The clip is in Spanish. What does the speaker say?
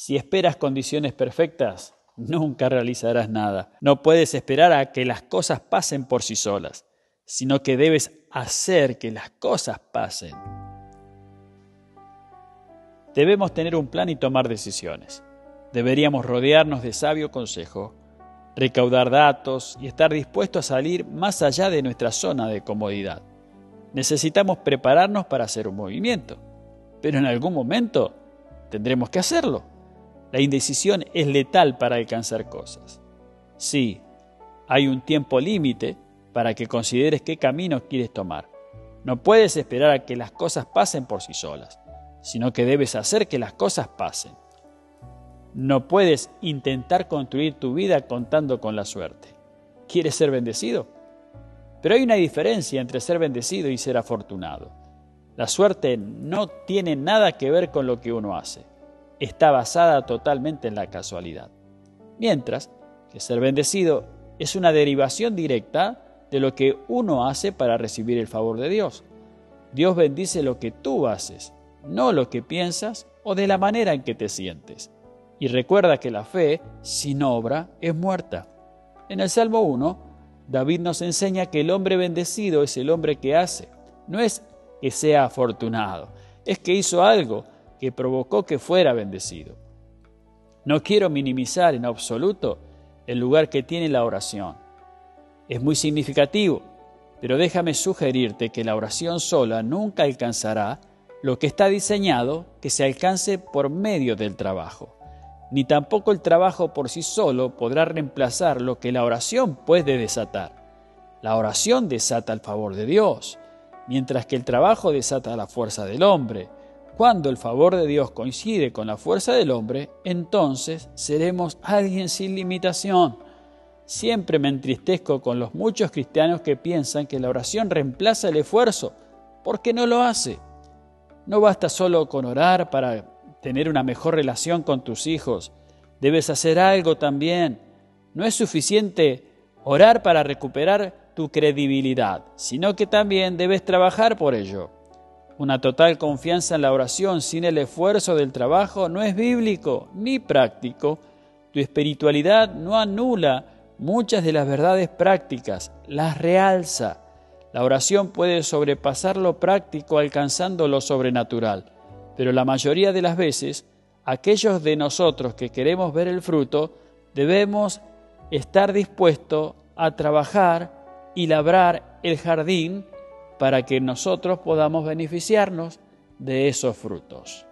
Si esperas condiciones perfectas, nunca realizarás nada. No puedes esperar a que las cosas pasen por sí solas, sino que debes hacer que las cosas pasen. Debemos tener un plan y tomar decisiones. Deberíamos rodearnos de sabio consejo, recaudar datos y estar dispuestos a salir más allá de nuestra zona de comodidad. Necesitamos prepararnos para hacer un movimiento, pero en algún momento tendremos que hacerlo. La indecisión es letal para alcanzar cosas. Sí, hay un tiempo límite para que consideres qué camino quieres tomar. No puedes esperar a que las cosas pasen por sí solas, sino que debes hacer que las cosas pasen. No puedes intentar construir tu vida contando con la suerte. ¿Quieres ser bendecido? Pero hay una diferencia entre ser bendecido y ser afortunado. La suerte no tiene nada que ver con lo que uno hace está basada totalmente en la casualidad. Mientras que ser bendecido es una derivación directa de lo que uno hace para recibir el favor de Dios. Dios bendice lo que tú haces, no lo que piensas o de la manera en que te sientes. Y recuerda que la fe sin obra es muerta. En el Salmo 1, David nos enseña que el hombre bendecido es el hombre que hace. No es que sea afortunado, es que hizo algo que provocó que fuera bendecido. No quiero minimizar en absoluto el lugar que tiene la oración. Es muy significativo, pero déjame sugerirte que la oración sola nunca alcanzará lo que está diseñado que se alcance por medio del trabajo. Ni tampoco el trabajo por sí solo podrá reemplazar lo que la oración puede desatar. La oración desata el favor de Dios, mientras que el trabajo desata la fuerza del hombre. Cuando el favor de Dios coincide con la fuerza del hombre, entonces seremos alguien sin limitación. Siempre me entristezco con los muchos cristianos que piensan que la oración reemplaza el esfuerzo, porque no lo hace. No basta solo con orar para tener una mejor relación con tus hijos, debes hacer algo también. No es suficiente orar para recuperar tu credibilidad, sino que también debes trabajar por ello. Una total confianza en la oración sin el esfuerzo del trabajo no es bíblico ni práctico. Tu espiritualidad no anula muchas de las verdades prácticas, las realza. La oración puede sobrepasar lo práctico alcanzando lo sobrenatural, pero la mayoría de las veces, aquellos de nosotros que queremos ver el fruto, debemos estar dispuestos a trabajar y labrar el jardín para que nosotros podamos beneficiarnos de esos frutos.